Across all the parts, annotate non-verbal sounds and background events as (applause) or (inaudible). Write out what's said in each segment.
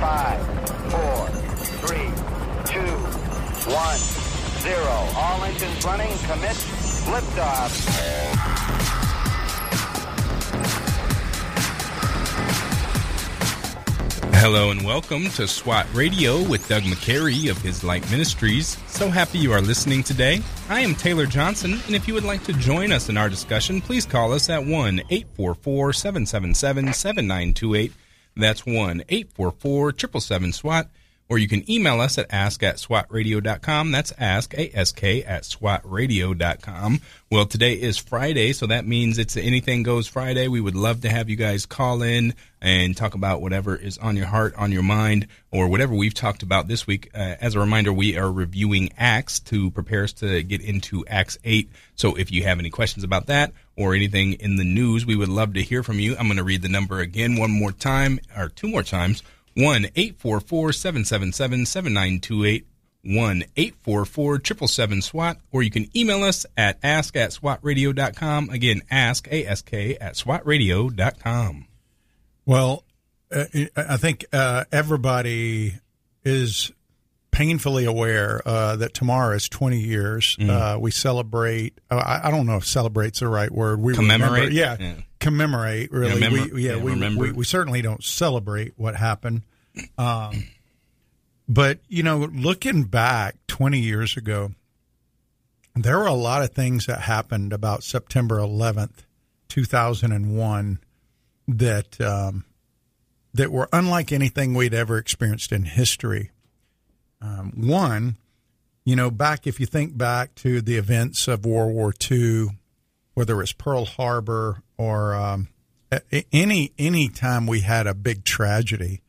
five, four, three, two, one, zero. All engines running. Commit. Liftoff. Hello and welcome to SWAT Radio with Doug McCary of His Light Ministries. So happy you are listening today. I am Taylor Johnson, and if you would like to join us in our discussion, please call us at 1 844 777 7928. That's 1 844 777 SWAT or you can email us at ask at swatradio.com. That's ask, A-S-K, at swatradio.com. Well, today is Friday, so that means it's Anything Goes Friday. We would love to have you guys call in and talk about whatever is on your heart, on your mind, or whatever we've talked about this week. Uh, as a reminder, we are reviewing Acts to prepare us to get into Acts 8. So if you have any questions about that or anything in the news, we would love to hear from you. I'm going to read the number again one more time, or two more times. 1 844 777 7928. 1 844 777 SWAT, or you can email us at ask at swatradio.com. Again, ask, ask at swatradio.com. Well, uh, I think uh, everybody is painfully aware uh, that tomorrow is 20 years. Mm. we celebrate, uh, I, I, don't know if celebrate's the right word. We commemorate. Remember, yeah, yeah, commemorate, really. Yeah, we, yeah, we, we, we, certainly don't celebrate what happened. Um, but, you know, looking back 20 years ago, there were a lot of things that happened about September 11th, 2001 that um, that were unlike anything we'd ever experienced in history. Um, one, you know, back if you think back to the events of World War II, whether it was Pearl Harbor or um, any any time we had a big tragedy,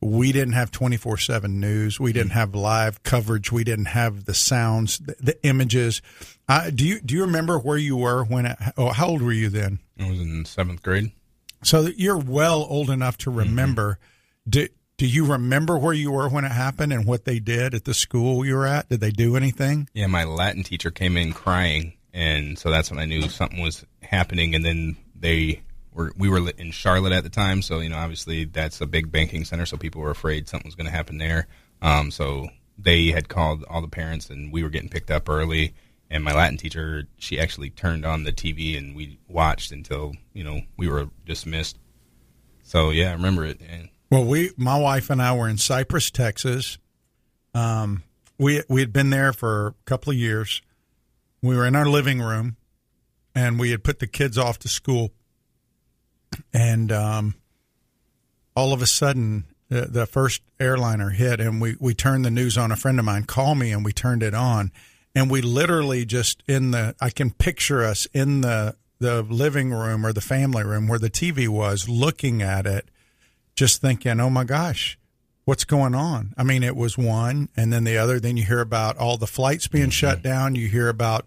we didn't have 24 7 news. We didn't have live coverage. We didn't have the sounds, the, the images. Uh, do you do you remember where you were when? It, oh, how old were you then? I was in seventh grade. So you're well old enough to remember. Mm-hmm. Do Do you remember where you were when it happened and what they did at the school you were at? Did they do anything? Yeah, my Latin teacher came in crying, and so that's when I knew something was happening. And then they were we were in Charlotte at the time, so you know obviously that's a big banking center, so people were afraid something was going to happen there. Um, so they had called all the parents, and we were getting picked up early. And my Latin teacher, she actually turned on the TV, and we watched until you know we were dismissed. So yeah, I remember it. And, well, we, my wife and I were in Cypress, Texas. Um, we we had been there for a couple of years. We were in our living room, and we had put the kids off to school and um, all of a sudden the, the, first airliner hit and we, we turned the news on a friend of mine called me and we turned it on and we literally just in the i can picture us in the the living room or the family room where the tv was looking at it just thinking oh my gosh what's going on i mean it was one and then the other then you hear about all the flights being mm-hmm. shut down you hear about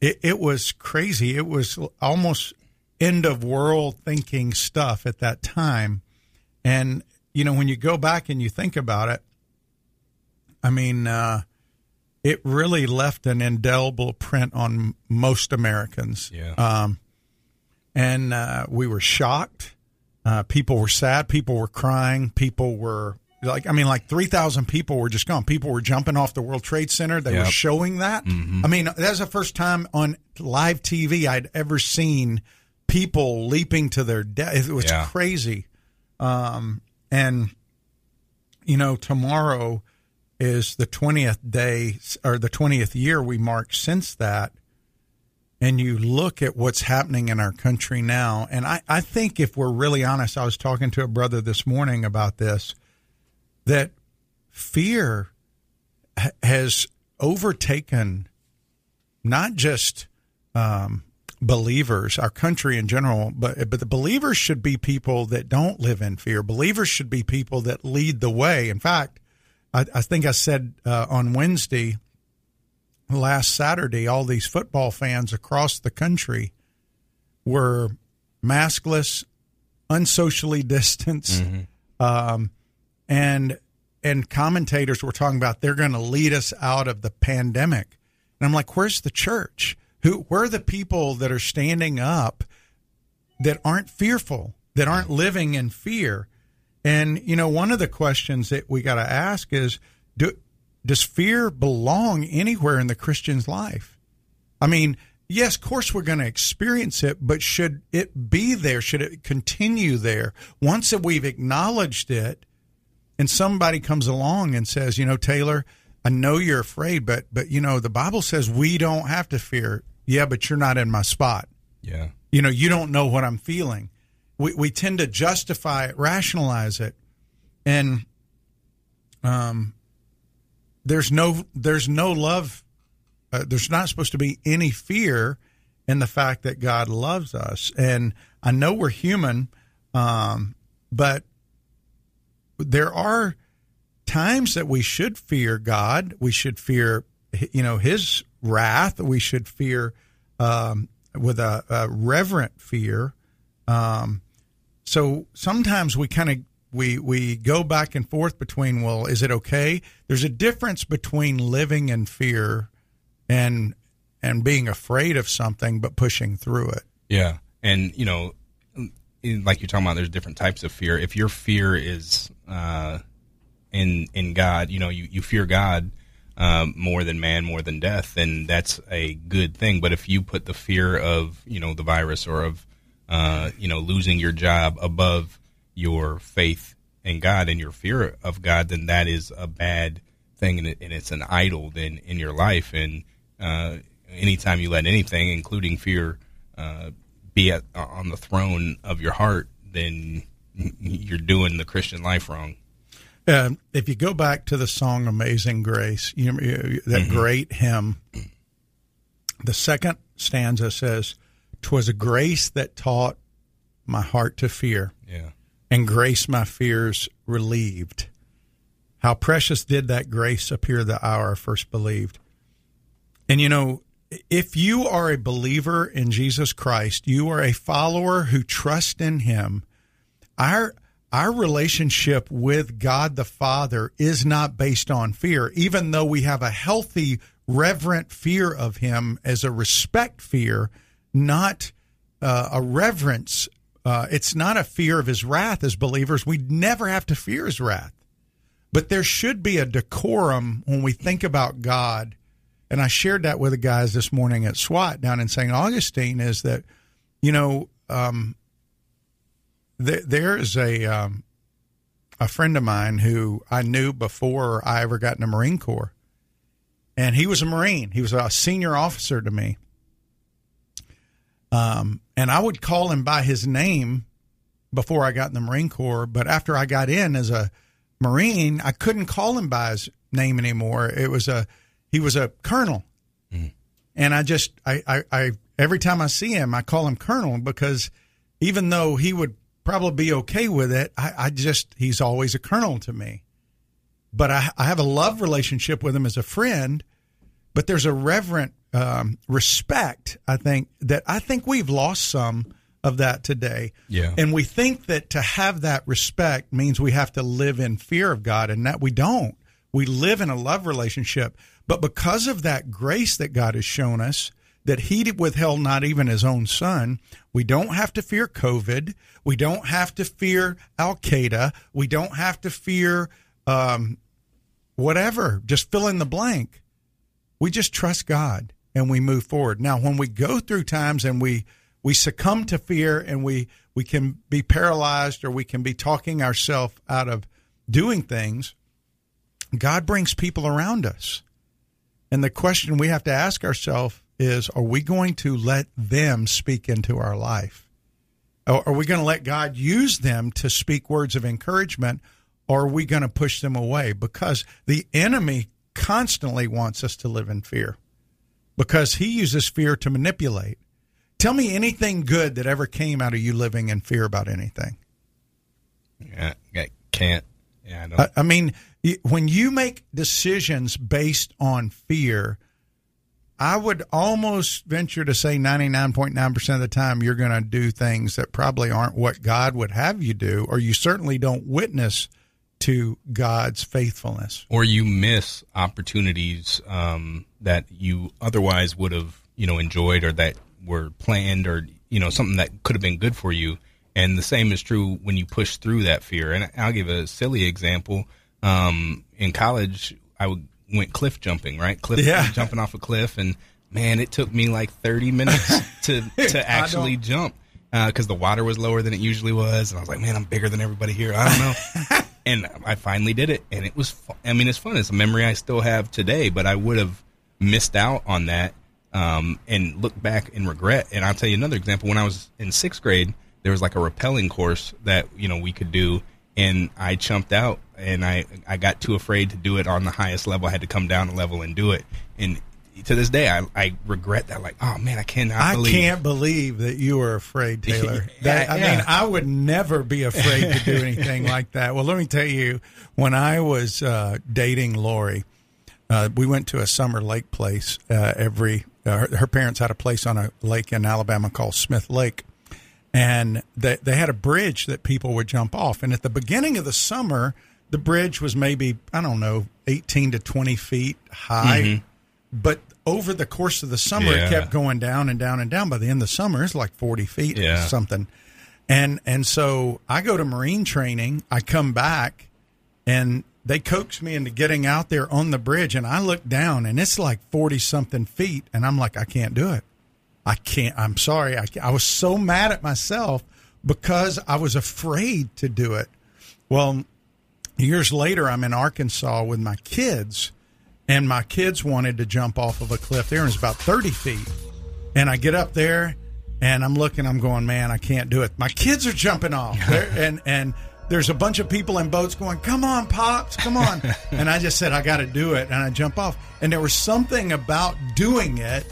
it, it was crazy it was almost end of world thinking stuff at that time. And, you know, when you go back and you think about it, I mean, uh, it really left an indelible print on most Americans. Yeah. Um, and uh, we were shocked. Uh, people were sad. People were crying. People were like, I mean, like 3,000 people were just gone. People were jumping off the World Trade Center. They yep. were showing that. Mm-hmm. I mean, that was the first time on live TV I'd ever seen people leaping to their death. It was yeah. crazy. Um, and, you know, tomorrow is the 20th day or the 20th year we mark since that. And you look at what's happening in our country now. And I, I think if we're really honest, I was talking to a brother this morning about this, that fear has overtaken not just um, believers, our country in general, but but the believers should be people that don't live in fear. Believers should be people that lead the way. In fact, I, I think I said uh, on Wednesday, last Saturday, all these football fans across the country were maskless, unsocially (laughs) distanced, mm-hmm. um, and and commentators were talking about they're going to lead us out of the pandemic. And I'm like, where's the church? Who where are the people that are standing up that aren't fearful? that aren't living in fear. And you know, one of the questions that we got to ask is, do, does fear belong anywhere in the Christian's life? I mean, yes, of course we're going to experience it, but should it be there? Should it continue there? Once that we've acknowledged it, and somebody comes along and says, you know, Taylor, I know you're afraid, but but you know, the Bible says we don't have to fear. Yeah, but you're not in my spot. Yeah. You know, you don't know what I'm feeling. We we tend to justify it, rationalize it, and um, there's no there's no love. Uh, there's not supposed to be any fear in the fact that God loves us. And I know we're human, um, but there are times that we should fear God. We should fear, you know, His wrath. We should fear um, with a, a, reverent fear. Um, so sometimes we kind of we we go back and forth between well, is it okay? There's a difference between living in fear and and being afraid of something but pushing through it. Yeah, and you know, like you're talking about, there's different types of fear. If your fear is uh, in in God, you know, you, you fear God um, more than man, more than death, then that's a good thing. But if you put the fear of you know the virus or of uh, you know losing your job above your faith in God and your fear of God, then that is a bad thing, and, it, and it's an idol then in your life. And uh, anytime you let anything, including fear, uh, be at, on the throne of your heart, then you're doing the Christian life wrong. Uh, if you go back to the song "Amazing Grace," you know, that mm-hmm. great hymn, the second stanza says, "Twas a grace that taught my heart to fear, yeah, and grace my fears relieved. How precious did that grace appear the hour I first believed." And you know, if you are a believer in Jesus Christ, you are a follower who trusts in Him. Our our relationship with God the Father is not based on fear, even though we have a healthy, reverent fear of Him as a respect fear, not uh, a reverence. Uh, it's not a fear of His wrath as believers. We never have to fear His wrath. But there should be a decorum when we think about God. And I shared that with the guys this morning at SWAT down in St. Augustine is that, you know, um, there, there is a um, a friend of mine who I knew before I ever got in the Marine Corps, and he was a Marine. He was a senior officer to me. Um, and I would call him by his name before I got in the Marine Corps, but after I got in as a Marine, I couldn't call him by his name anymore. It was a he was a colonel, mm. and I just I, I I every time I see him, I call him Colonel because even though he would probably be okay with it. I, I just, he's always a colonel to me. But I, I, have a love relationship with him as a friend, but there's a reverent um, respect, I think, that I think we've lost some of that today. Yeah. And we think that to have that respect means we have to live in fear of God, and that we don't. We live in a love relationship. But because of that grace that God has shown us, that he withheld not even his own son. We don't have to fear COVID. We don't have to fear Al Qaeda. We don't have to fear um, whatever. Just fill in the blank. We just trust God and we move forward. Now, when we go through times and we we succumb to fear and we we can be paralyzed or we can be talking ourselves out of doing things, God brings people around us. And the question we have to ask ourselves is are we going to let them speak into our life? Are we going to let God use them to speak words of encouragement? Or are we going to push them away? Because the enemy constantly wants us to live in fear because he uses fear to manipulate. Tell me anything good that ever came out of you living in fear about anything. Yeah, I can't. Yeah, I, I, I mean, when you make decisions based on fear, I would almost venture to say 99.9% of the time you're going to do things that probably aren't what God would have you do, or you certainly don't witness to God's faithfulness. Or you miss opportunities um, that you otherwise would have, you know, enjoyed or that were planned or, you know, something that could have been good for you. And the same is true when you push through that fear. And I'll give a silly example. Um, in college, I would, went cliff jumping, right? Cliff Yeah. (laughs) jumping off a cliff, and man, it took me like thirty minutes (laughs) to to actually jump because the water was lower than it usually was, and I was like, man, I'm bigger than everybody here. I don't know. (laughs) and I finally did it, and it was. Fu- I mean, it's fun. It's a memory I still have today, but I would have missed out on that um, and look back and regret. And I'll tell you another example. When I was in sixth grade, there was like a rappelling course that you know we could do, and I chumped out, and I I got too afraid to do it on the highest level. I had to come down a level and do it, and to this day, I, I regret that. Like, oh man, I cannot. I believe can't believe that you were afraid, (laughs) Taylor. That, I Yeah. mean, I would never be afraid to do (laughs) anything like that. Well, let me tell you, when I was uh, dating Lori, uh, we went to a summer lake place uh, every. Uh, her, her parents had a place on a lake in Alabama called Smith Lake, and they they had a bridge that people would jump off. And at the beginning of the summer, the bridge was maybe I don't know eighteen to twenty feet high, but over the course of the summer, Yeah. it kept going down and down and down. By the end of the summer, it's like forty feet, Yeah. or something. And and so I go to marine training. I come back, and they coax me into getting out there on the bridge. And I look down, and it's like forty something feet, and I'm like, I can't do it. I can't. I'm sorry. I. I was so mad at myself because I was afraid to do it. Well, years later, I'm in Arkansas with my kids, and my kids wanted to jump off of a cliff there, and it's about 30 feet. And I get up there, and I'm looking, I'm going, man, I can't do it. My kids are jumping off, (laughs) and and there's a bunch of people in boats going, come on, pops, come on. (laughs) and I just said, I got to do it, and I jump off. And there was something about doing it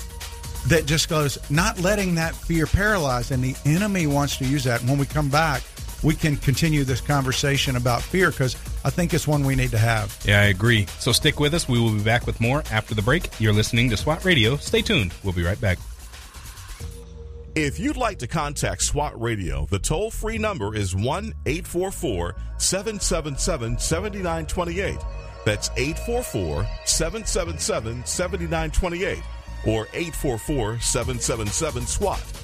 that just goes not letting that fear paralyze and the enemy wants to use that and when we come back we can continue this conversation about fear because i think it's one we need to have Yeah, I agree. So stick with us. We will be back with more after the break. You're listening to SWAT Radio. Stay tuned. We'll be right back. If you'd like to contact SWAT Radio, the toll free number is 1 844 777 7928. That's 844 777 7928 or 844 777 SWAT.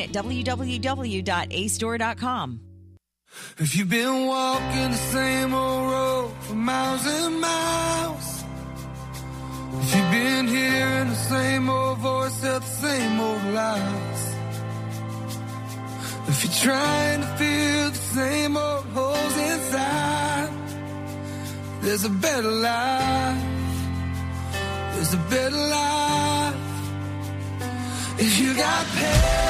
at www.acedoor.com. If you've been walking the same old road for miles and miles, if you've been hearing the same old voice tell the same old lies, if you're trying to fill the same old holes inside, there's a better life. There's a better life. If you got pain,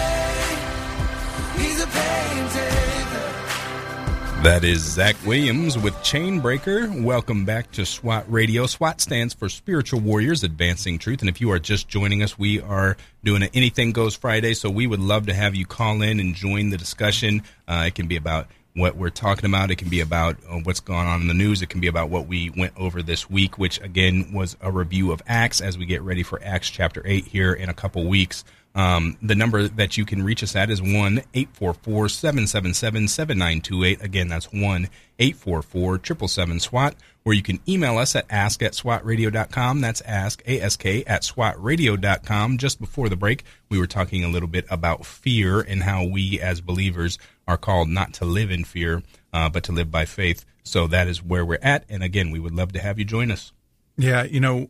That is Zach Williams with Chainbreaker. Welcome back to SWAT Radio. SWAT stands for Spiritual Warriors Advancing Truth. And if you are just joining us, we are doing an Anything Goes Friday. So we would love to have you call in and join the discussion. Uh, it can be about what we're talking about. It can be about uh, what's going on in the news. It can be about what we went over this week, which again was a review of Acts as we get ready for Acts chapter 8 here in a couple weeks. Um, the number that you can reach us at is 1 844 777 7928. Again, that's 1 844 777 SWAT. Or you can email us at ask at swatradio.com. That's ask, ask at swatradio.com. Just before the break, we were talking a little bit about fear and how we as believers are called not to live in fear, uh, but to live by faith. So that is where we're at. And again, we would love to have you join us. yeah you know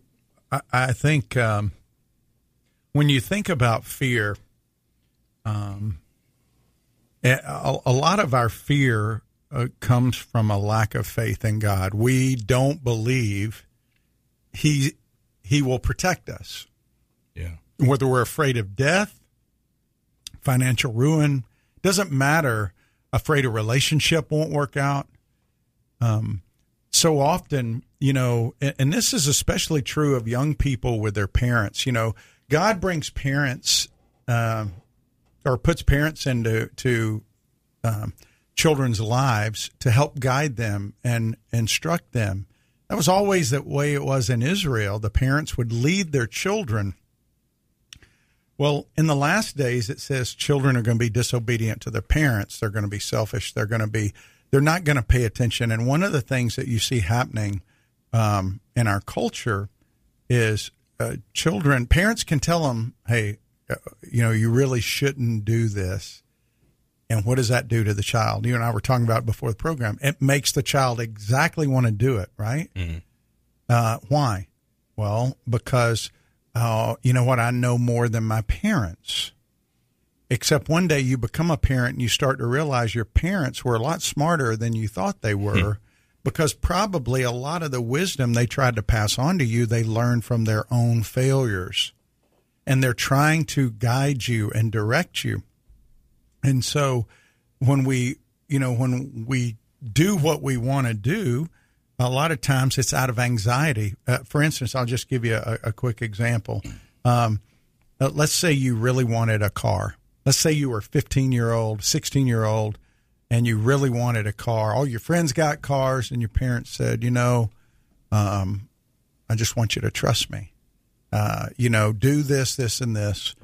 i, I think um, when you think about fear um, a, a lot of our fear uh, comes from a lack of faith in god we don't believe he he will protect us Yeah. whether we're afraid of death, financial ruin. Doesn't matter. Afraid a relationship won't work out. Um, so often, you know, and, and this is especially true of young people with their parents. You know, God brings parents um, or puts parents into to um, children's lives to help guide them and instruct them. That was always the way it was in Israel. The parents would lead their children. Well, in the last days, it says children are going to be disobedient to their parents. They're going to be selfish. They're going to be, they're not going to pay attention. And one of the things that you see happening um, in our culture is uh, children, parents can tell them, hey, uh, you know, you really shouldn't do this. And what does that do to the child? You and I were talking about before the program. It makes the child exactly want to do it, right? Mm-hmm. Uh, why? Well, because, uh, you know what? I know more than my parents. Except one day you become a parent and you start to realize your parents were a lot smarter than you thought they were. Because probably a lot of the wisdom they tried to pass on to you, they learned from their own failures. And they're trying to guide you and direct you. And so when we, you know, when we do what we want to do, a lot of times it's out of anxiety. Uh, for instance, I'll just give you a, a quick example. Um, uh, let's say you really wanted a car. Let's say you were 15 year old, 16 year old, and you really wanted a car. All your friends got cars, and your parents said, you know, um, I just want you to trust me. Uh, you know, do this, this, and this,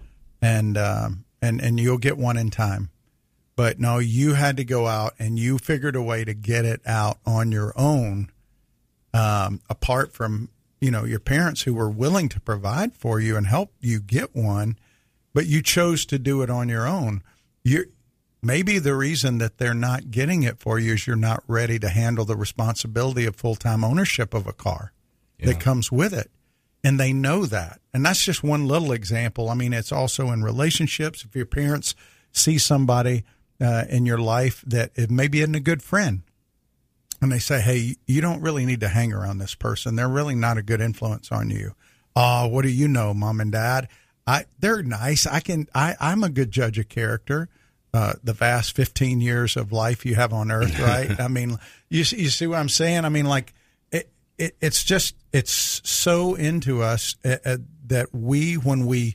and um, and and you'll get one in time. But no, you had to go out and you figured a way to get it out on your own, um, apart from you know your parents who were willing to provide for you and help you get one, but you chose to do it on your own. You maybe the reason that they're not getting it for you is you're not ready to handle the responsibility of full time ownership of a car yeah. that comes with it and they know that. And that's just one little example. I mean, it's also in relationships. If your parents see somebody uh, in your life that it maybe isn't a good friend, and they say, "Hey, you don't really need to hang around this person. They're really not a good influence on you." Oh, what do you know, mom and dad? I they're nice. I can. I I'm a good judge of character. Uh, the vast 15 years of life you have on earth, (laughs) right? I mean, you you see what I'm saying? I mean, like it, it's just it's so into us uh, uh, that we when we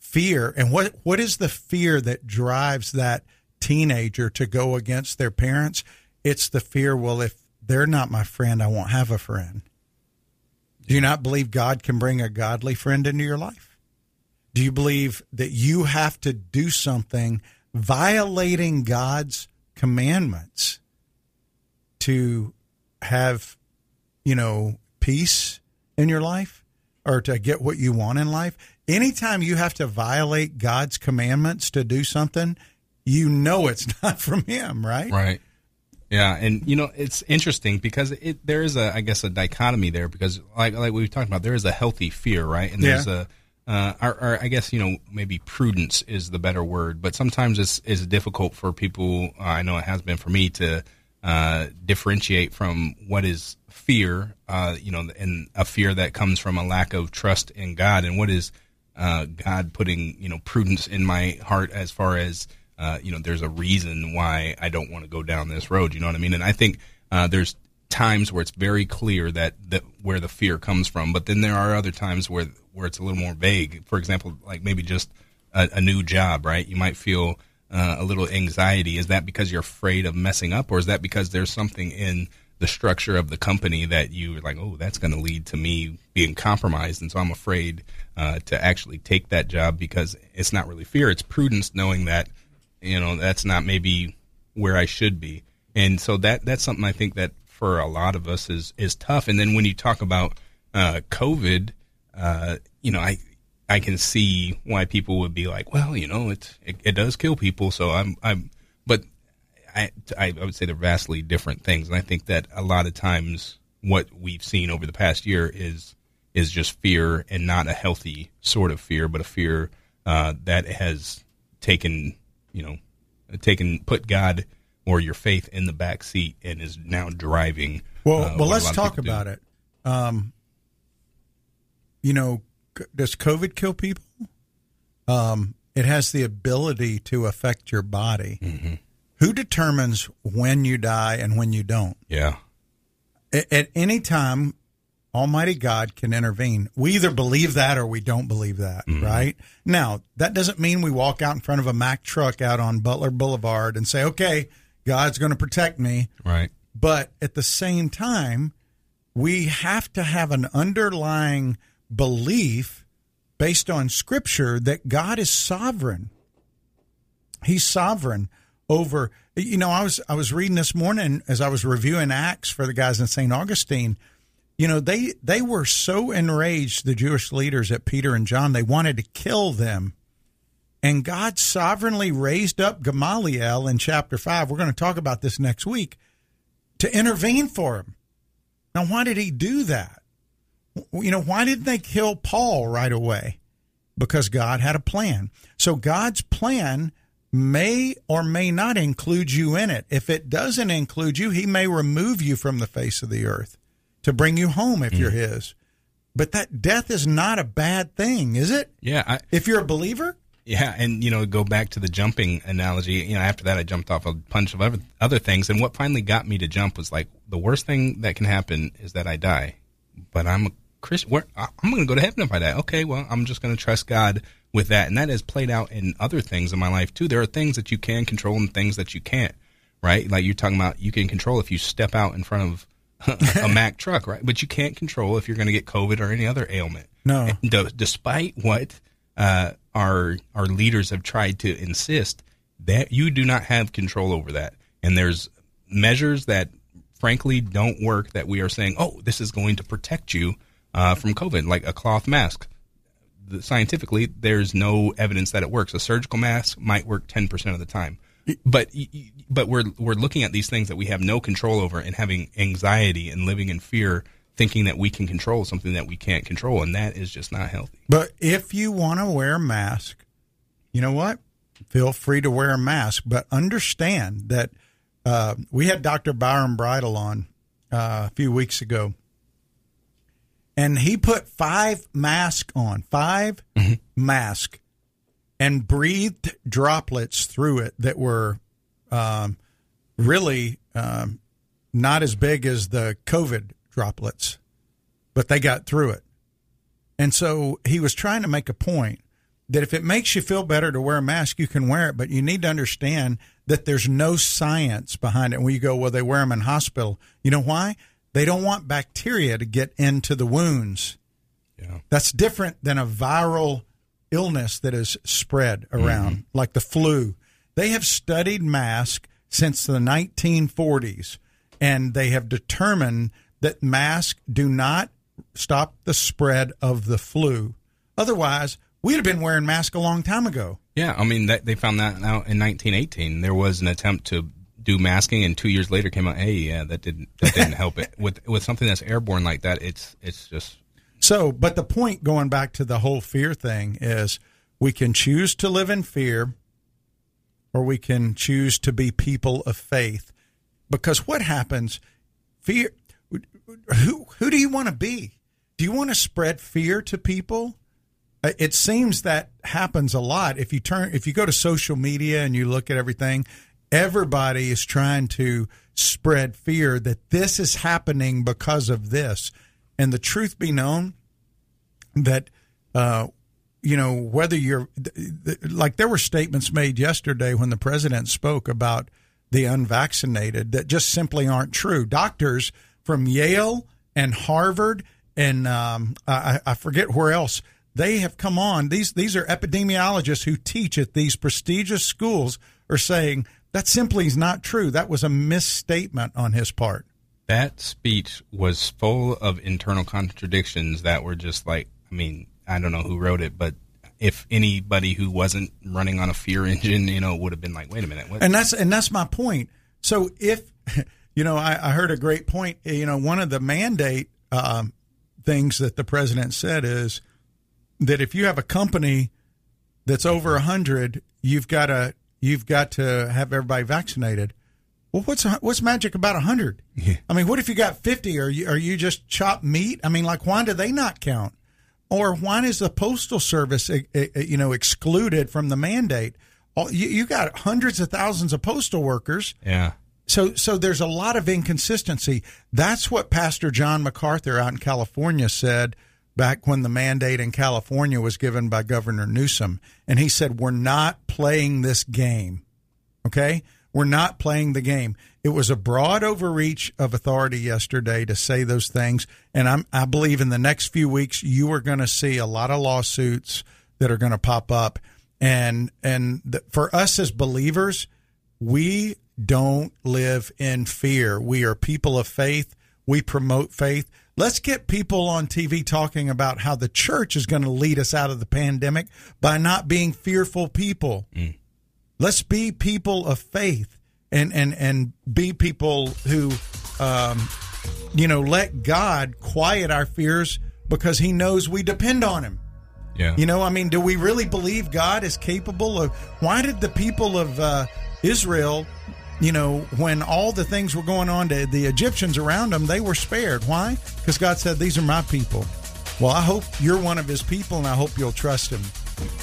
fear and what what is the fear that drives that teenager to go against their parents it's the fear well if they're not my friend i won't have a friend do you not believe god can bring a godly friend into your life do you believe that you have to do something violating god's commandments to have you know, peace in your life or to get what you want in life, anytime you have to violate God's commandments to do something, you know it's (laughs) not from Him, right? Right. Yeah, and you know it's interesting because it there is a I guess a dichotomy there because like like we've talked about there is a healthy fear right and there's yeah. a uh, or, or, I guess you know maybe prudence is the better word but sometimes it's is difficult for people uh, I know it has been for me to uh, differentiate from what is fear, uh, you know, and a fear that comes from a lack of trust in God, and what is God putting, you know, prudence in my heart as far as, you know, there's a reason why I don't want to go down this road. You know what I mean? And I think there's times where it's very clear that, that where the fear comes from, but then there are other times where where it's a little more vague. For example, like maybe just a, a new job, right? You might feel uh, a little anxiety. Is that because you're afraid of messing up, or is that because there's something in the structure of the company that you are like, oh, that's going to lead to me being compromised, and so I'm afraid uh, to actually take that job because it's not really fear; it's prudence, knowing that you know that's not maybe where I should be, and so that that's something I think that for a lot of us is is tough. And then when you talk about uh, COVID, uh, you know, I I can see why people would be like, well, you know, it, it, it does kill people, so I'm I'm, but I I would say they're vastly different things, and I think that a lot of times what we've seen over the past year is is just fear and not a healthy sort of fear, but a fear uh, that has taken you know taken put God or your faith in the back seat and is now driving. Well, uh, well, let's talk about do. it. Um, you know, does COVID kill people? Um, it has the ability to affect your body. Mm-hmm. Who determines when you die and when you don't? Yeah. A- At any time, Almighty God can intervene. We either believe that or we don't believe that, right? Now, that doesn't mean we walk out in front of a Mack truck out on Butler Boulevard and say, okay, God's going to protect me. Right. But at the same time, we have to have an underlying belief based on scripture that God is sovereign. He's sovereign over you know, I was I was reading this morning as I was reviewing Acts for the guys in St. Augustine. You know, they they were so enraged, the Jewish leaders at Peter and John, they wanted to kill them. And God sovereignly raised up Gamaliel in chapter 5. We're going to talk about this next week to intervene for him. Now, why did he do that? You know, why didn't they kill Paul right away? Because God had a plan. So God's plan may or may not include you in it. If it doesn't include you, he may remove you from the face of the earth to bring you home if hmm. you're his. But that death is not a bad thing, is it? Yeah. I, If you're a believer? Yeah, and you know, go back to the jumping analogy. You know, after that, I jumped off a bunch of other other things, and what finally got me to jump was like the worst thing that can happen is that I die. But I'm a Christian. Where, I'm going to go to heaven if I die. Okay, well, I'm just going to trust God with that, and that has played out in other things in my life too. There are things that you can control and things that you can't. Right, like you're talking about, you can control if you step out in front of (laughs) a Mack truck, right? But you can't control if you're going to get COVID or any other ailment. No. D- despite what uh, our our leaders have tried to insist, that you do not have control over that, and there's measures that frankly don't work. That we are saying, oh, this is going to protect you uh, from COVID, like a cloth mask. The, scientifically, there's no evidence that it works. A surgical mask might work ten percent of the time, but but we're we're looking at these things that we have no control over and having anxiety and living in fear, thinking that we can control something that we can't control, and that is just not healthy. But if you want to wear a mask, you know what? Feel free to wear a mask, but understand that uh, we had Dr. Byram Bridle on uh, a few weeks ago, and he put five masks on, 5 mask, and breathed droplets through it that were um, really um, not as big as the COVID droplets, but they got through it. And so he was trying to make a point that if it makes you feel better to wear a mask, you can wear it, but you need to understand that there's no science behind it. When you go, well, they wear them in hospital. You know why? They don't want bacteria to get into the wounds. Yeah. That's different than a viral illness that is spread mm-hmm. around, like the flu. They have studied masks since the 1940s, and they have determined that masks do not stop the spread of the flu. Otherwise, we'd have been wearing masks a long time ago. Yeah, I mean that, they found that out in 1918. There was an attempt to do masking, and two years later came out, hey, yeah, that didn't that didn't help it. With with something that's airborne like that, it's it's just So, but the point going back to the whole fear thing is we can choose to live in fear or we can choose to be people of faith. Because what happens, fear, who, who do you want to be? Do you want to spread fear to people? Uh, It seems that happens a lot. If you turn, if you go to social media and you look at everything, everybody is trying to spread fear that this is happening because of this. And the truth be known, that uh, you know whether you're like there were statements made yesterday when the president spoke about the unvaccinated that just simply aren't true. Doctors from Yale and Harvard and um, I, I forget where else they have come on. These these are epidemiologists who teach at these prestigious schools are saying that simply is not true. That was a misstatement on his part. that speech was full of internal contradictions that were just like, I mean, I don't know who wrote it, but if anybody who wasn't running on a fear engine, you know, would have been like, wait a minute, what? and that's and that's my point. So if (laughs) you know, I, I heard a great point. You know, one of the mandate um, things that the president said is that if you have a company that's over a hundred, you've got to you've got to have everybody vaccinated. Well, what's what's magic about a hundred? I mean, what if you got fifty? Are you are you just chopped meat? I mean, like why do they not count? or why is the postal service eh, eh, eh, you know excluded from the mandate? You, you got hundreds of thousands of postal workers. Yeah. So so there's a lot of inconsistency. That's what Pastor John MacArthur out in California said back when the mandate in California was given by Governor Newsom, and he said we're not playing this game. Okay? We're not playing the game. It was a broad overreach of authority yesterday to say those things, and I'm, I believe in the next few weeks you are going to see a lot of lawsuits that are going to pop up, and and the, for us as believers, we don't live in fear. We are people of faith. We promote faith. Let's get people on TV talking about how the church is going to lead us out of the pandemic by not being fearful people. Mm. Let's be people of faith and and and be people who, um, you know, let God quiet our fears because He knows we depend on Him. Yeah. You know, I mean, do we really believe God is capable of? Why did the people of uh, Israel, you know, when all the things were going on to the Egyptians around them, they were spared? Why? Because God said, "These are my people." Well, I hope you're one of His people, and I hope you'll trust Him.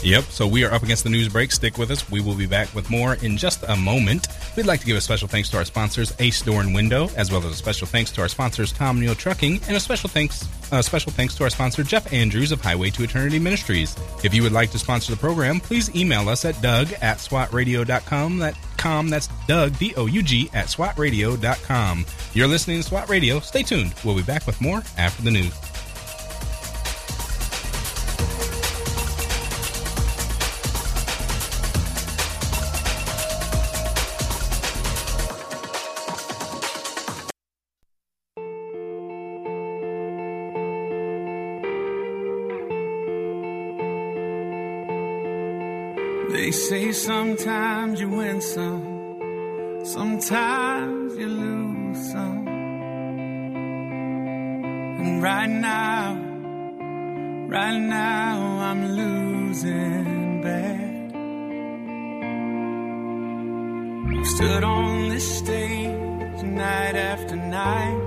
Yep, so we are up against the news break. Stick with us. We will be back with more in just a moment. We'd like to give a special thanks to our sponsors, Ace Door and Window, as well as a special thanks to our sponsors, Tom Neal Trucking, and a special thanks a special thanks to our sponsor, Jeff Andrews of Highway to Eternity Ministries. If you would like to sponsor the program, please email us at doug at swatradio.com. That com, that's Doug, D-O-U-G, at swatradio.com. You're listening to SWAT Radio. Stay tuned. We'll be back with more after the news. Sometimes you win some, sometimes you lose some. And right now, right now I'm losing bad. I've stood on this stage night after night.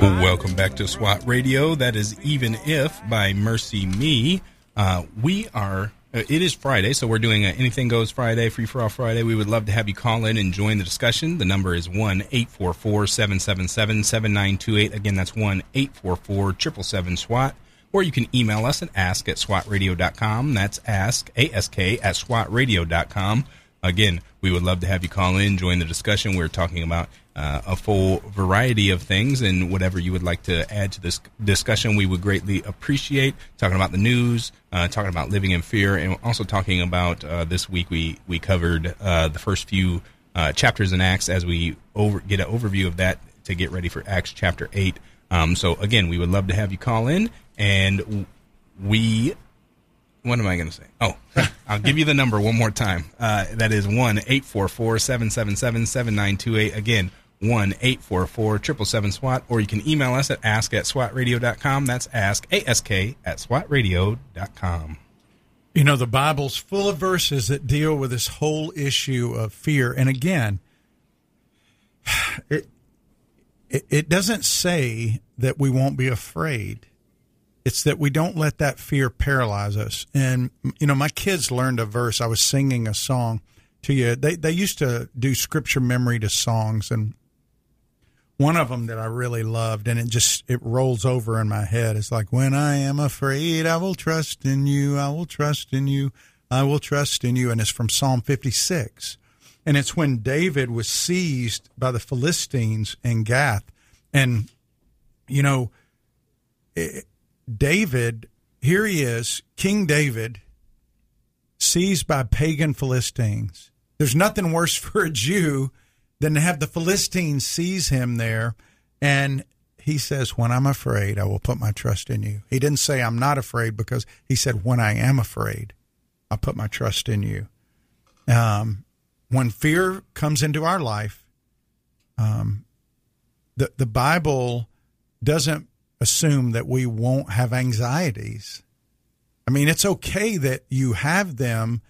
Well, welcome back to SWAT Radio. That is Even If by Mercy Me. Uh, we are Uh, it is Friday, so we're doing a Anything Goes Friday, Free for All Friday. We would love to have you call in and join the discussion. The number is 1 844 777 7928. Again, that's 1 844 777 SWAT. Or you can email us at ask at swatradio.com. That's ask, ask, at swatradio.com. Again, we would love to have you call in, join the discussion. We're talking about uh, a full variety of things, and whatever you would like to add to this discussion, we would greatly appreciate. Talking about the news, uh, talking about living in fear, and also talking about uh, this week we we covered uh, the first few uh, chapters in Acts as we over get an overview of that to get ready for Acts chapter eight. Um, so again, we would love to have you call in, and we what am I going to say? Oh, (laughs) I'll give you the number one more time. Uh, that is 1 844 777 7928. Again, 1 844 777 SWAT, or you can email us at ask at swatradio.com. That's ask, ask at swatradio.com. You know, the Bible's full of verses that deal with this whole issue of fear. And again, it, it, it doesn't say that we won't be afraid it's that we don't let that fear paralyze us. And you know, my kids learned a verse. I was singing a song to you. They they used to do scripture memory to songs, and one of them that I really loved, and it just it rolls over in my head. It's like, when I am afraid, I will trust in you. I will trust in you. I will trust in you. And it's from Psalm 56. And it's when David was seized by the Philistines in Gath. And, you know, it, David, here he is, King David, seized by pagan Philistines. There's nothing worse (laughs) for a Jew than to have the Philistines seize him there. And he says, When I'm afraid, I will put my trust in you. He didn't say, I'm not afraid, because he said, When I am afraid, I'll put my trust in you. Um, when fear comes into our life, um, the, the Bible doesn't assume that we won't have anxieties. I mean, it's okay that you have them,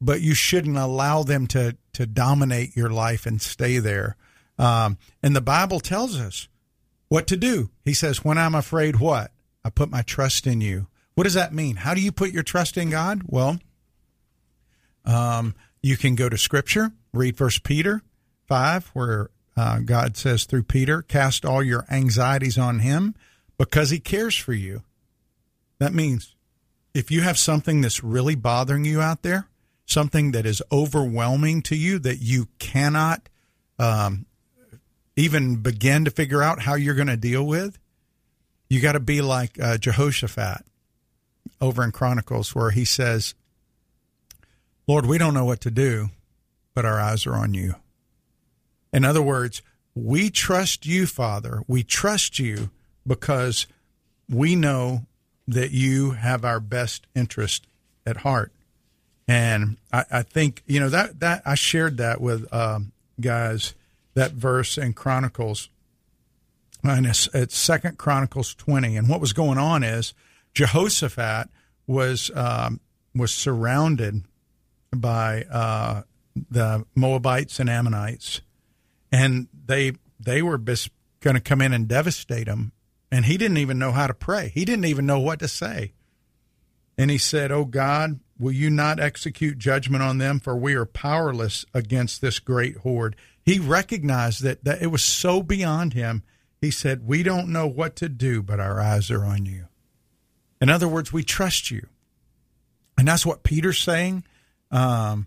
but you shouldn't allow them to to dominate your life and stay there. Um, and the Bible tells us what to do. He says, "When I'm afraid, what I put my trust in you." What does that mean? How do you put your trust in God? Well, um, you can go to Scripture, read First Peter five, where uh, God says through Peter, "Cast all your anxieties on Him, because He cares for you." That means if you have something that's really bothering you out there, something that is overwhelming to you that you cannot um, even begin to figure out how you're going to deal with, you got to be like uh, Jehoshaphat over in Chronicles, where he says, Lord, we don't know what to do, but our eyes are on you. In other words, we trust you, Father. We trust you because we know that you have our best interest at heart. And I, I think, you know, that, that I shared that with um, guys, that verse in Chronicles. And it's, it's Second Chronicles 20. And what was going on is Jehoshaphat was um, was surrounded by uh, the Moabites and Ammonites, and they they were going to come in and devastate him. And he didn't even know how to pray. He didn't even know what to say. And he said, "Oh God, will you not execute judgment on them? For we are powerless against this great horde." He recognized that that it was so beyond him. He said, "We don't know what to do, but our eyes are on you." In other words, we trust you. And that's what Peter's saying. Um,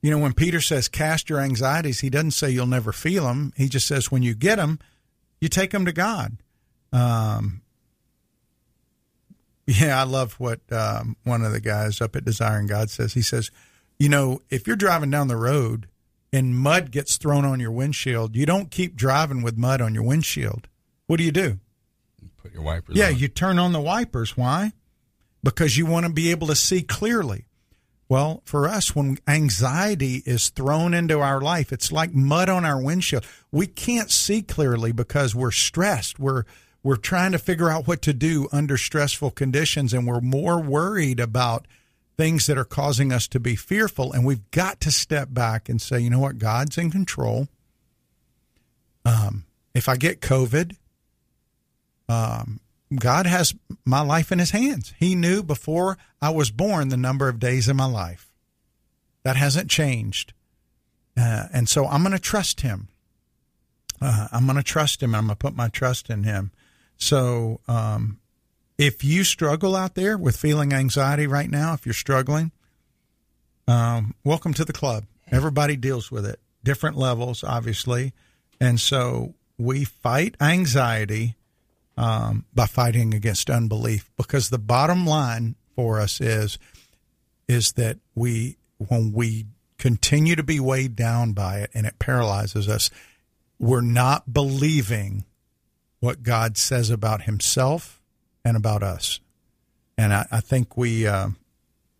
you know, when Peter says cast your anxieties, he doesn't say you'll never feel them. He just says when you get them, you take them to God. Um, yeah, I love what um, one of the guys up at Desiring God says. He says, you know, if you're driving down the road and mud gets thrown on your windshield, you don't keep driving with mud on your windshield. What do you do? Put your wipers yeah, on. you turn on the wipers. Why? Because you want to be able to see clearly. Well, for us, when anxiety is thrown into our life, it's like mud on our windshield. We can't see clearly because we're stressed. We're we're trying to figure out what to do under stressful conditions, and we're more worried about things that are causing us to be fearful. And we've got to step back and say, you know what, God's in control. Um, if I get COVID, um, God has my life in his hands. He knew before I was born the number of days in my life. That hasn't changed. Uh, and so I'm going to trust him. Uh, I'm going to trust him. I'm going to put my trust in him. So um, if you struggle out there with feeling anxiety right now, if you're struggling, um, welcome to the club. Everybody deals with it, different levels, obviously. And so we fight anxiety um, by fighting against unbelief because the bottom line for us is is that we when we continue to be weighed down by it and it paralyzes us we're not believing what god says about himself and about us and i, I think we uh,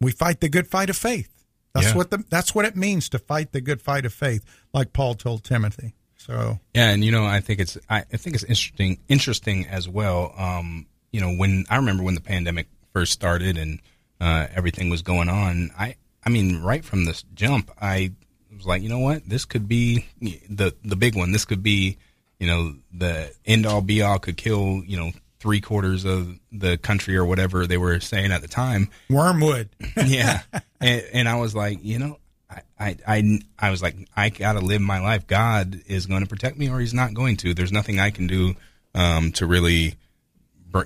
we fight the good fight of faith that's Yeah. what the that's what it means to fight the good fight of faith like paul told timothy so Yeah, and you know, I think it's I, I think it's interesting interesting as well. Um, you know, when I remember when the pandemic first started and uh, everything was going on, I I mean, right from this jump, I was like, you know what, this could be the the big one. This could be, you know, the end all be all could kill, you know, three quarters of the country or whatever they were saying at the time wormwood (laughs) yeah. And, and I was like, you know, I, I, I, I was like, I gotta live my life. God is going to protect me, or He's not going to. There's nothing I can do um, to really,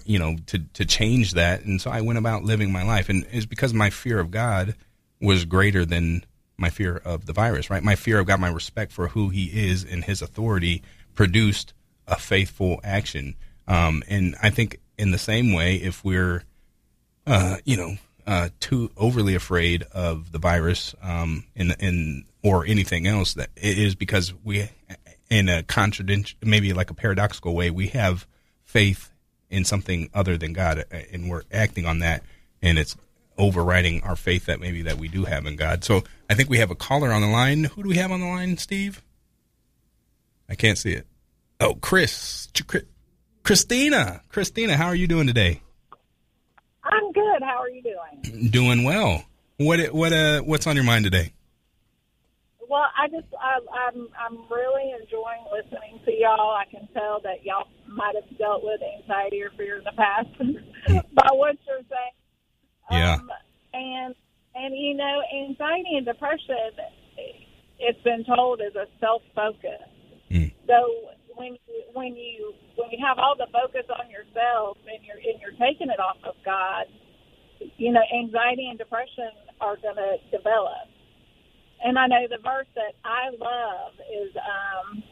you know, to to change that. And so I went about living my life, and it's because my fear of God was greater than my fear of the virus. Right, my fear of God, my respect for who He is and His authority, produced a faithful action. Um, and I think in the same way, if we're uh, you know, uh, too overly afraid of the virus, um, in, in, or anything else that it is because we, in a contradiction, maybe like a paradoxical way, we have faith in something other than God uh, and we're acting on that and it's overriding our faith that maybe that we do have in God. So I think we have a caller on the line. Who do we have on the line, Steve? I can't see it. Oh, Chris, Christina, Christina, how are you doing today? I'm good. How are you doing? Doing well. What what uh what's on your mind today? Well, I just I, I'm I'm really enjoying listening to y'all. I can tell that y'all might have dealt with anxiety or fear in the past (laughs) by what you're saying. Yeah. Um, and and you know, anxiety and depression, it's been told is a self focus. Mm. So when you, when you when you have all the focus on yourself and you're and you're taking it off of God, you know, anxiety and depression are going to develop. And I know the verse that I love is um,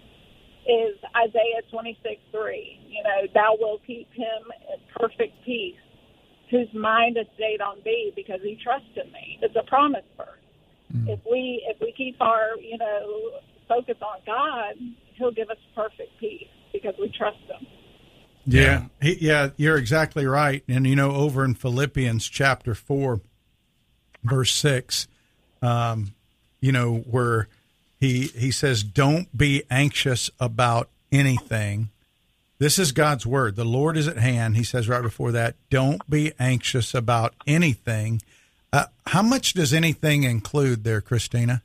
is Isaiah twenty six three. You know, thou wilt keep him in perfect peace, whose mind is stayed on thee, because he trusts in me. It's a promise verse. If we if we keep our you know focus on God, He'll give us perfect peace because we trust Him. Yeah, he, yeah, you're exactly right. And you know, over in Philippians chapter four, verse six, um, you know, where he he says, "Don't be anxious about anything." This is God's word. The Lord is at hand. He says right before that, "Don't be anxious about anything." Uh, how much does anything include there, Christina?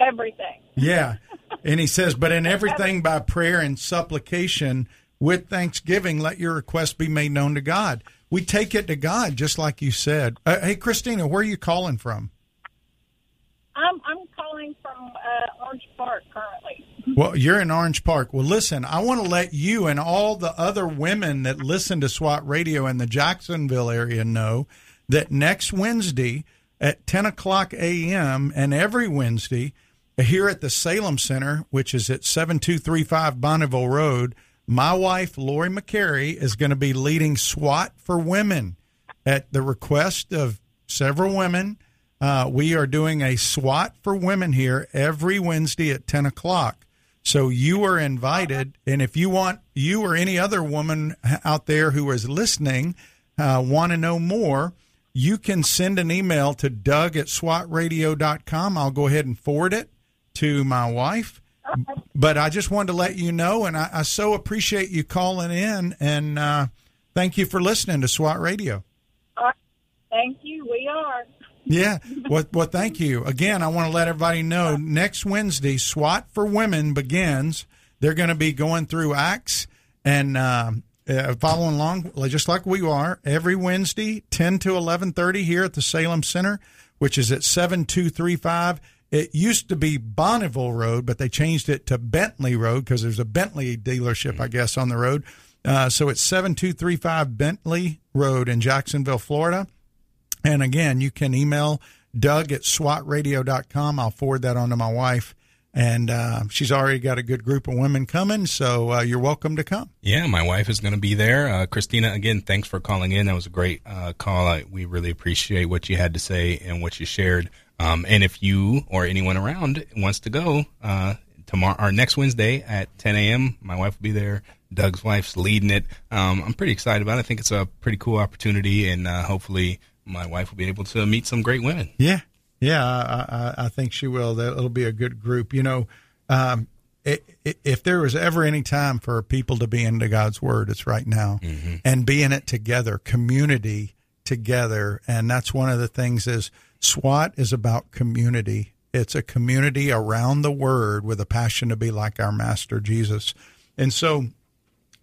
Everything. Yeah. And he says, but in everything by prayer and supplication with thanksgiving, let your request be made known to God. We take it to God, just like you said. Uh, hey, Christina, where are you calling from? I'm I'm calling from uh, Orange Park currently. Well, you're in Orange Park. Well, listen, I want to let you and all the other women that listen to SWAT radio in the Jacksonville area know that next Wednesday at 10 o'clock a.m. and every Wednesday here at the Salem Center, which is at 7235 Bonneville Road, my wife, Lori McCary, is going to be leading SWAT for Women at the request of several women. Uh, we are doing a SWAT for Women here every Wednesday at 10 o'clock. So you are invited. And if you want, you or any other woman out there who is listening, uh, want to know more, you can send an email to doug at swatradio.com. I'll go ahead and forward it to my wife. But I just wanted to let you know, and I, I so appreciate you calling in, and uh, thank you for listening to SWAT Radio. Right. Thank you. We are. Yeah. Well, well, thank you. Again, I want to let everybody know next Wednesday, SWAT for Women begins. They're going to be going through Acts and uh, uh, following along, just like we are, every Wednesday, 10 to 11.30 here at the Salem Center, which is at 7235. It used to be Bonneville Road, but they changed it to Bentley Road because there's a Bentley dealership, I guess, on the road. Uh, so it's 7235 Bentley Road in Jacksonville, Florida. And again, you can email Doug at swatradio.com. I'll forward that on to my wife. And uh, she's already got a good group of women coming, so uh, you're welcome to come. Yeah, my wife is going to be there. Uh, Christina, again, thanks for calling in. That was a great uh, call. I, we really appreciate what you had to say and what you shared. Um, and if you or anyone around wants to go uh, tomorrow or next Wednesday at 10 a.m., my wife will be there. Doug's wife's leading it. Um, I'm pretty excited about it. I think it's a pretty cool opportunity, and uh, hopefully, my wife will be able to meet some great women. Yeah, yeah, I, I, I think she will. That it'll be a good group. You know, um, it, it, if there was ever any time for people to be into God's Word, it's right now, Mm-hmm. and be in it together, community together, and that's one of the things. Is SWAT is about community. It's a community around the Word with a passion to be like our Master Jesus, and so.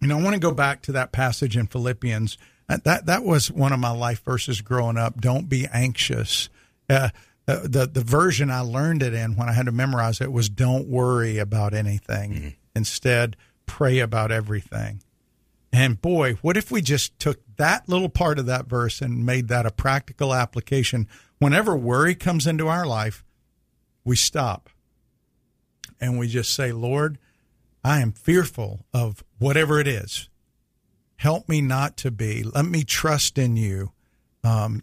You know, I want to go back to that passage in Philippians. That that, that was one of my life verses growing up. Don't be anxious. Uh, uh, the the version I learned it in when I had to memorize it was "Don't worry about anything. Instead, pray about everything." And boy, what if we just took that little part of that verse and made that a practical application? Whenever worry comes into our life, we stop and we just say, "Lord, I am fearful of whatever it is. Help me not to be. Let me trust in you." um,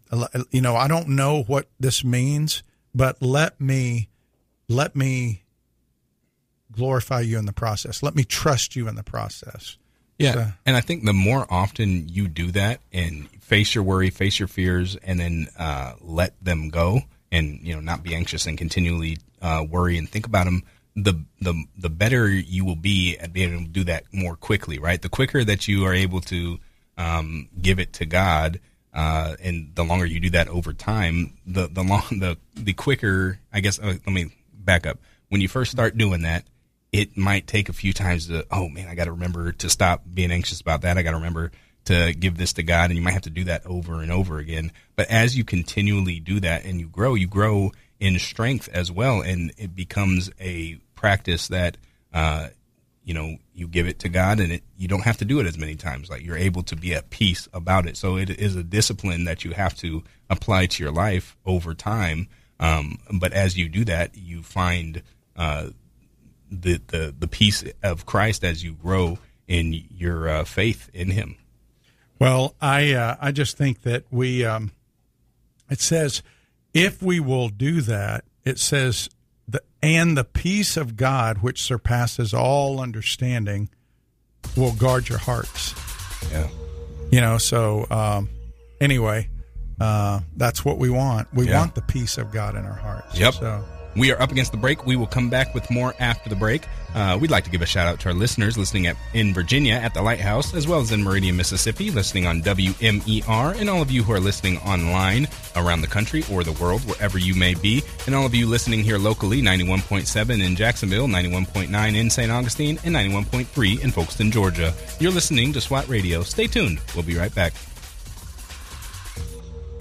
you know, I don't know what this means, but let me, let me glorify you in the process. Let me trust you in the process. Yeah. So- and I think the more often you do that and face your worry, face your fears, and then uh, let them go and, you know, not be anxious and continually uh, worry and think about them, the, the, the better you will be at being able to do that more quickly, right? The quicker that you are able to um, give it to God, uh, and the longer you do that over time, the, the long, the, the quicker, I guess, uh, let me back up. When you first start doing that, it might take a few times to, oh man, I got to remember to stop being anxious about that. I got to remember to give this to God. And you might have to do that over and over again. But as you continually do that and you grow, you grow in strength as well. And it becomes a practice that, uh, you know, you give it to God and it, you don't have to do it as many times. Like you're able to be at peace about it. So it is a discipline that you have to apply to your life over time. Um, but as you do that, you find, uh, the, the the peace of Christ as you grow in your uh, faith in Him. Well, I uh, I just think that we um, it says if we will do that, it says the and the peace of God which surpasses all understanding will guard your hearts. Yeah, you know. So um, anyway, uh, that's what we want. We Yeah. want the peace of God in our hearts. Yep. So. We are up against the break. We will come back with more after the break. Uh, we'd like to give a shout out to our listeners listening at, in Virginia at the Lighthouse, as well as in Meridian, Mississippi, listening on WMER, and all of you who are listening online around the country or the world, wherever you may be, and all of you listening here locally, 91.7 in Jacksonville, 91.9 in St. Augustine, and 91.3 in Folkston, Georgia. You're listening to SWAT Radio. Stay tuned. We'll be right back.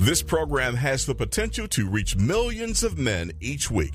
This program has the potential to reach millions of men each week.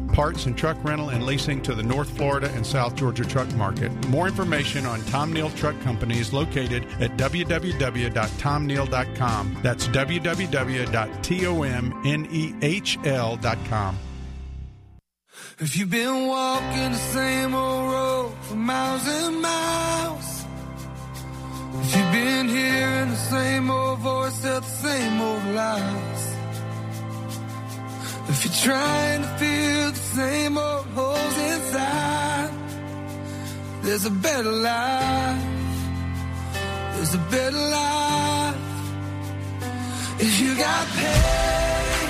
parts and truck rental and leasing to the North Florida and South Georgia truck market. More information on Tom Nehl Truck Company is located at www.tomnehl.com. That's www.tomnehl.com. If you've been walking the same old road for miles and miles, if you've been hearing the same old voice the same old lies, if you're trying to fill the same old holes inside, there's a better life. There's a better life. If you got pain,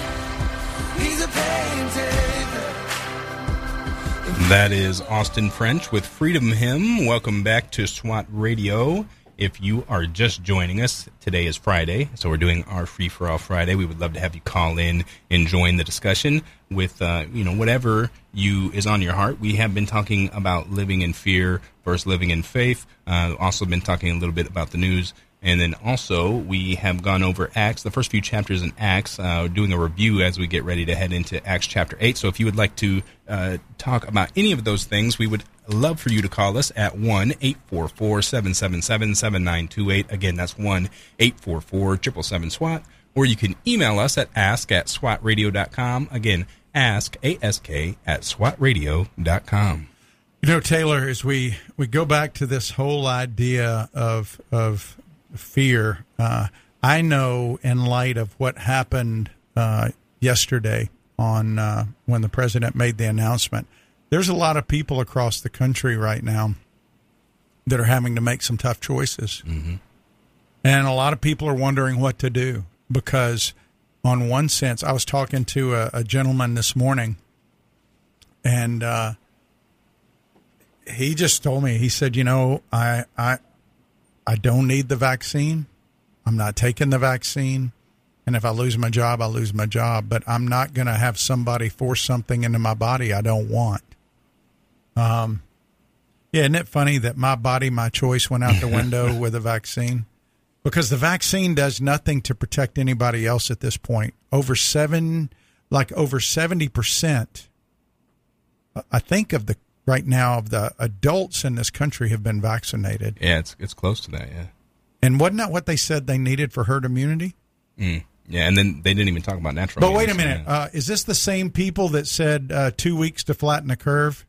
he's a pain taker. That is Austin French with Freedom Hymn. Welcome back to SWAT Radio. If you are just joining us, today is Friday, so we're doing our Free for All Friday. We would love to have you call in and join the discussion with, uh, you know, whatever you is on your heart. We have been talking about living in fear versus living in faith. Uh, also been talking a little bit about the news. And then also, we have gone over Acts, the first few chapters in Acts, uh, doing a review as we get ready to head into Acts chapter 8. So if you would like to uh, talk about any of those things, we would love for you to call us at 1 844 777 7928. Again, that's 1 844 777 SWAT. Or you can email us at ask at swatradio.com. Again, ask, ask at swatradio.com. You know, Taylor, as we, we go back to this whole idea of of fear, uh, I know in light of what happened uh, yesterday on uh, when the president made the announcement, there's a lot of people across the country right now that are having to make some tough choices, mm-hmm. and a lot of people are wondering what to do because, on one sense, I was talking to a, a gentleman this morning, and. Uh, he just told me he said you know i i i don't need the vaccine i'm not taking the vaccine and if i lose my job i lose my job but i'm not going to have somebody force something into my body i don't want um yeah isn't it funny that my body my choice went out the window (laughs) with a vaccine because the vaccine does nothing to protect anybody else at this point over seven like over 70% i think of the right now of the adults in this country have been vaccinated. Yeah, it's it's close to that. Yeah. And wasn't that what they said they needed for herd immunity? Mm. Yeah, and then they didn't even talk about natural. But wait a minute, uh, is this the same people that said uh, two weeks to flatten the curve?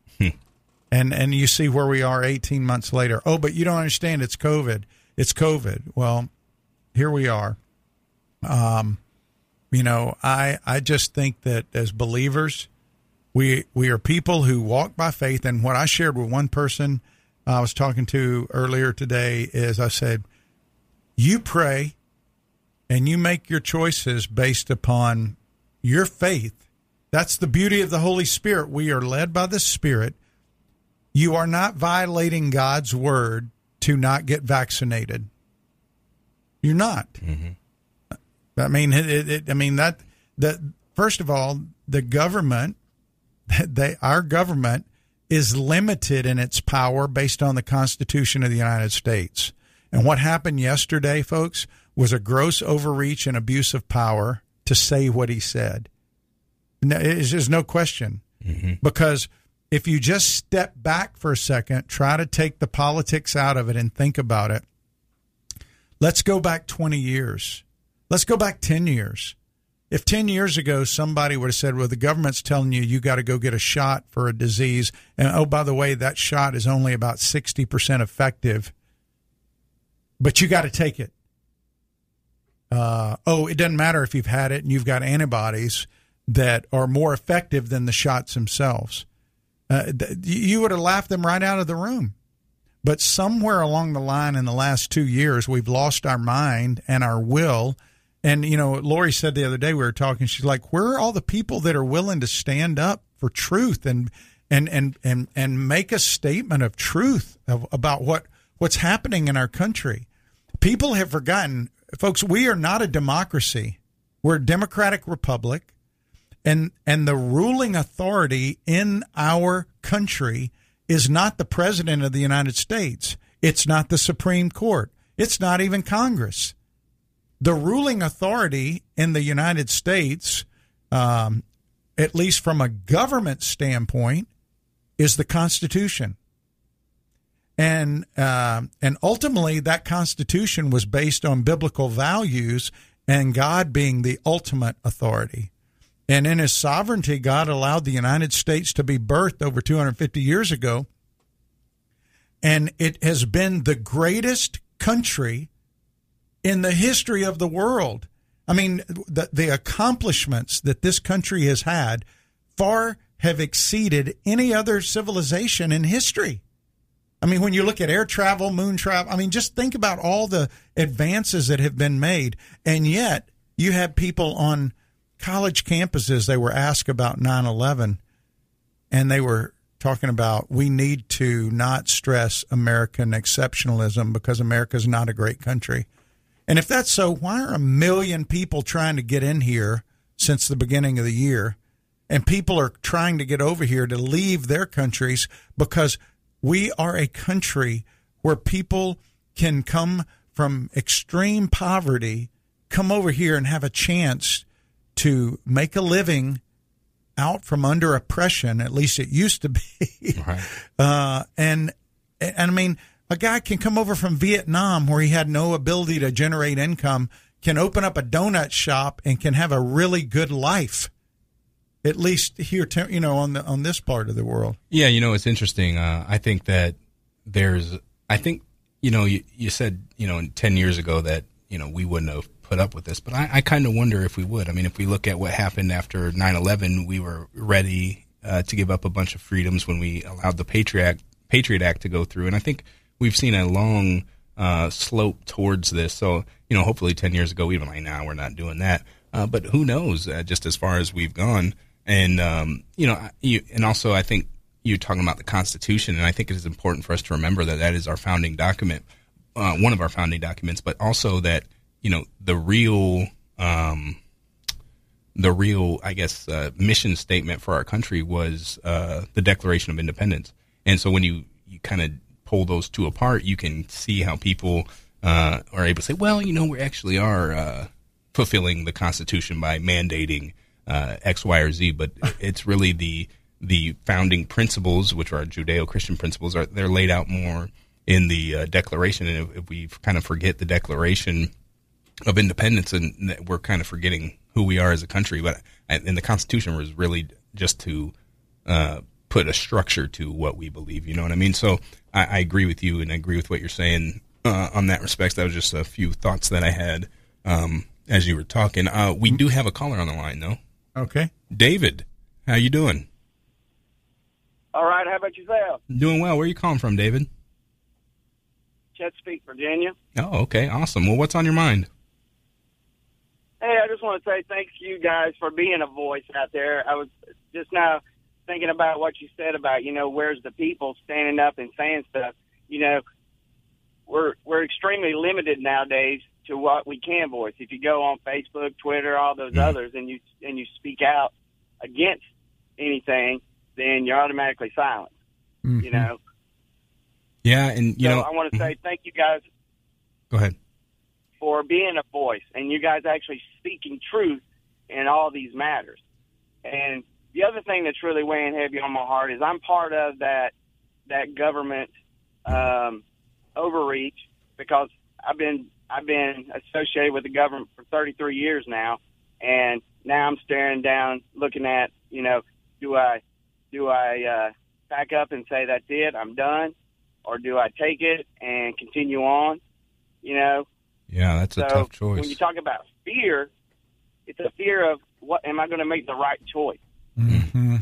And and you see where we are 18 months later. Oh, but you don't understand. It's COVID. It's COVID. Well, here we are. Um, you know, I I just think that as believers, we we are people who walk by faith. And what I shared with one person I was talking to earlier today is I said, you pray and you make your choices based upon your faith. That's the beauty of the Holy Spirit. We are led by the Spirit. You are not violating God's word to not get vaccinated. You're not. Mm-hmm. I mean, it, it, I mean that that first of all, the government, (laughs) they our government is limited in its power based on the Constitution of the United States. And what happened yesterday, folks, was a gross overreach and abuse of power to say what he said. There's no question. Mm-hmm. Because if you just step back for a second, try to take the politics out of it and think about it. Let's go back 20 years. Let's go back 10 years. If 10 years ago somebody would have said, well, the government's telling you you got to go get a shot for a disease, and oh, by the way, that shot is only about 60% effective, but you got to take it. Uh, oh, it doesn't matter if you've had it and you've got antibodies that are more effective than the shots themselves. Uh, you would have laughed them right out of the room. But somewhere along the line in the last two years, we've lost our mind and our will. And, you know, Lori said the other day, we were talking, she's like, where are all the people that are willing to stand up for truth and, and, and, and, and make a statement of truth of, about what, what's happening in our country? People have forgotten, folks, we are not a democracy. We're a democratic republic and and the ruling authority in our country is not the president of the United States. It's not the Supreme Court. It's not even Congress. The ruling authority in the United States, um, at least from a government standpoint, is the Constitution. And uh, and ultimately, that Constitution was based on biblical values and God being the ultimate authority. And in his sovereignty, God allowed the United States to be birthed over 250 years ago. And it has been the greatest country in the history of the world. I mean, the, the accomplishments that this country has had far have exceeded any other civilization in history. I mean, when you look at air travel, moon travel, I mean, just think about all the advances that have been made. And yet, you have people on college campuses, they were asked about 9 11, and they were talking about we need to not stress American exceptionalism because America is not a great country. And if that's so, why are a million people trying to get in here since the beginning of the year? And people are trying to get over here to leave their countries because we are a country where people can come from extreme poverty, come over here and have a chance to make a living out from under oppression. At least it used to be. (laughs) Right. Uh, and and I mean, a guy can come over from Vietnam where he had no ability to generate income, can open up a donut shop and can have a really good life. At least here, you know, on the on this part of the world. Yeah, you know, it's interesting. Uh, I think that there's. I think you know, you, you said you know, ten years ago that you know we wouldn't have put up with this. But I, I kind of wonder if we would. I mean, if we look at what happened after 9 11, we were ready uh, to give up a bunch of freedoms when we allowed the Patriot Act, Patriot Act to go through. And I think we've seen a long uh, slope towards this. So, you know, hopefully 10 years ago, we'd now nah, we're not doing that. Uh, but who knows, uh, just as far as we've gone. And, um, you know, you, and also I think you're talking about the Constitution, and I think it is important for us to remember that that is our founding document, uh, one of our founding documents, but also that you know the real um, the real I guess uh, mission statement for our country was uh, the Declaration of Independence. And so when you you kind of pull those two apart, you can see how people uh, are able to say, well, you know, we actually are uh, fulfilling the Constitution by mandating uh, X, Y, or Z. But (laughs) it's really the the founding principles, which are Judeo-Christian principles, are they're laid out more in the uh, Declaration. And if, if we kind of forget the Declaration of independence, and we're kind of forgetting who we are as a country. But and the Constitution was really just to uh, put a structure to what we believe. You know what I mean? So I, I agree with you, and I agree with what you're saying uh, on that respect. That was just a few thoughts that I had um, as you were talking. Uh, we do have a caller on the line, though. Okay. David, how you doing? All right. How about yourself? Doing well. Where you calling from, David? Chesapeake, Virginia. Oh, okay, awesome. Well, what's on your mind? Hey, I just want to say thanks to you guys for being a voice out there. I was just now thinking about what you said about, you know, where's the people standing up and saying stuff. You know, we're we're extremely limited nowadays to what we can voice. If you go on Facebook, Twitter, all those Mhm. others, and you and you speak out against anything, then you're automatically silenced. Mhm. You know. Yeah, and you so know, I want to say thank you guys go ahead. For being a voice and you guys actually speaking truth in all these matters. And the other thing that's really weighing heavy on my heart is I'm part of that that government um, overreach because I've been I've been associated with the government for 33 years now, and now I'm staring down, looking at you know, do I do I uh, back up and say that's it, I'm done, or do I take it and continue on? You know, Yeah, that's a tough choice. when you talk about fear, it's a fear of what am I going to make the right choice? hmm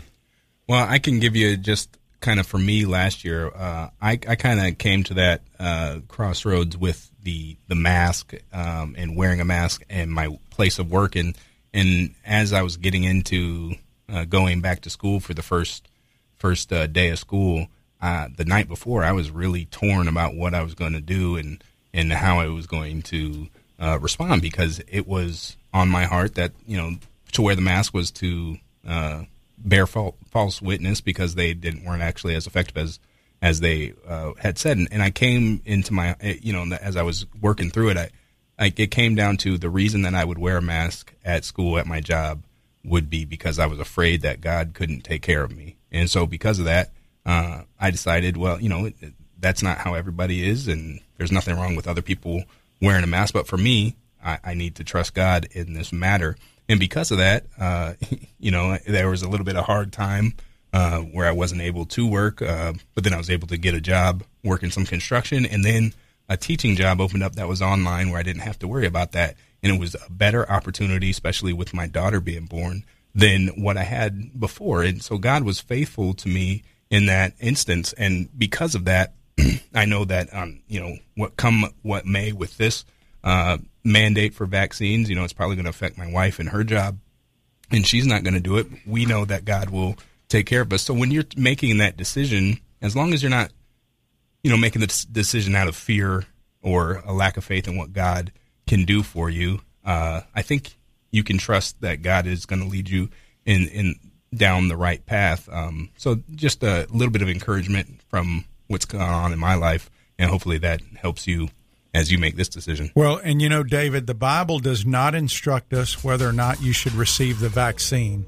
Well, I can give you just kind of for me last year. Uh, I, I kind of came to that uh, crossroads with the the mask um, and wearing a mask and my place of work and and as I was getting into uh, going back to school for the first first uh, day of school, uh, the night before, I was really torn about what I was going to do and and how I was going to uh, respond because it was on my heart that you know to wear the mask was to uh, bear fal- false witness because they didn't weren't actually as effective as as they uh, had said. And, and I came into my eh, you know as I was working through it, I like it came down to the reason that I would wear a mask at school at my job would be because I was afraid that God couldn't take care of me, and so because of that, uh, I decided, well, you know, that's not how everybody is, and there's nothing wrong with other people wearing a mask, but for me, I, I need to trust God in this matter, and because of that, uh, (laughs) you know, there was a little bit of hard time uh, where I wasn't able to work, uh, but then I was able to get a job working some construction, and then a teaching job opened up that was online where I didn't have to worry about that. And it was a better opportunity, especially with my daughter being born, than what I had before. And so God was faithful to me in that instance. And because of that, I know that, um, you know, what come what may with this uh, mandate for vaccines, you know, it's probably going to affect my wife and her job and she's not going to do it. We know that God will take care of us. So when you're making that decision, as long as you're not, you know, making the decision out of fear or a lack of faith in what God can do for you, uh, I think you can trust that God is going to lead you in in down the right path. Um, so just a little bit of encouragement from what's going on in my life, and hopefully that helps you as you make this decision. Well, and you know, David, the Bible does not instruct us whether or not you should receive the vaccine,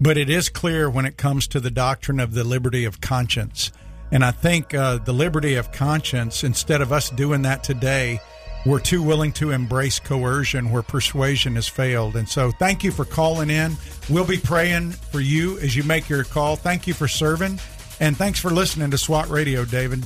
but it is clear when it comes to the doctrine of the liberty of conscience. And I think uh, the liberty of conscience, instead of us doing that today, we're too willing to embrace coercion where persuasion has failed. And so, thank you for calling in. We'll be praying for you as you make your call. Thank you for serving. And thanks for listening to SWAT Radio, David.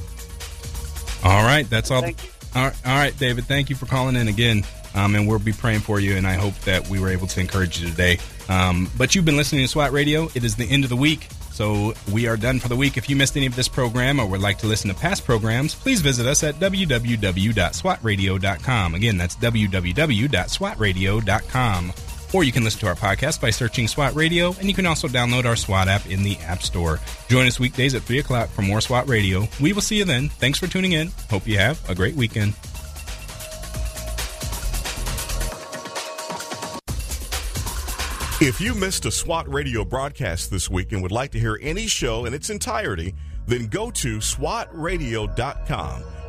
All right, that's all. Thank you. All right, all right, David. Thank you for calling in again, um, and we'll be praying for you. And I hope that we were able to encourage you today. Um, but you've been listening to SWAT Radio. It is the end of the week, so we are done for the week. If you missed any of this program or would like to listen to past programs, please visit us at www.swatradio.com. Again, that's www.swatradio.com. Or you can listen to our podcast by searching SWAT Radio, and you can also download our SWAT app in the App Store. Join us weekdays at 3 o'clock for more SWAT Radio. We will see you then. Thanks for tuning in. Hope you have a great weekend. If you missed a SWAT radio broadcast this week and would like to hear any show in its entirety, then go to SWATradio.com.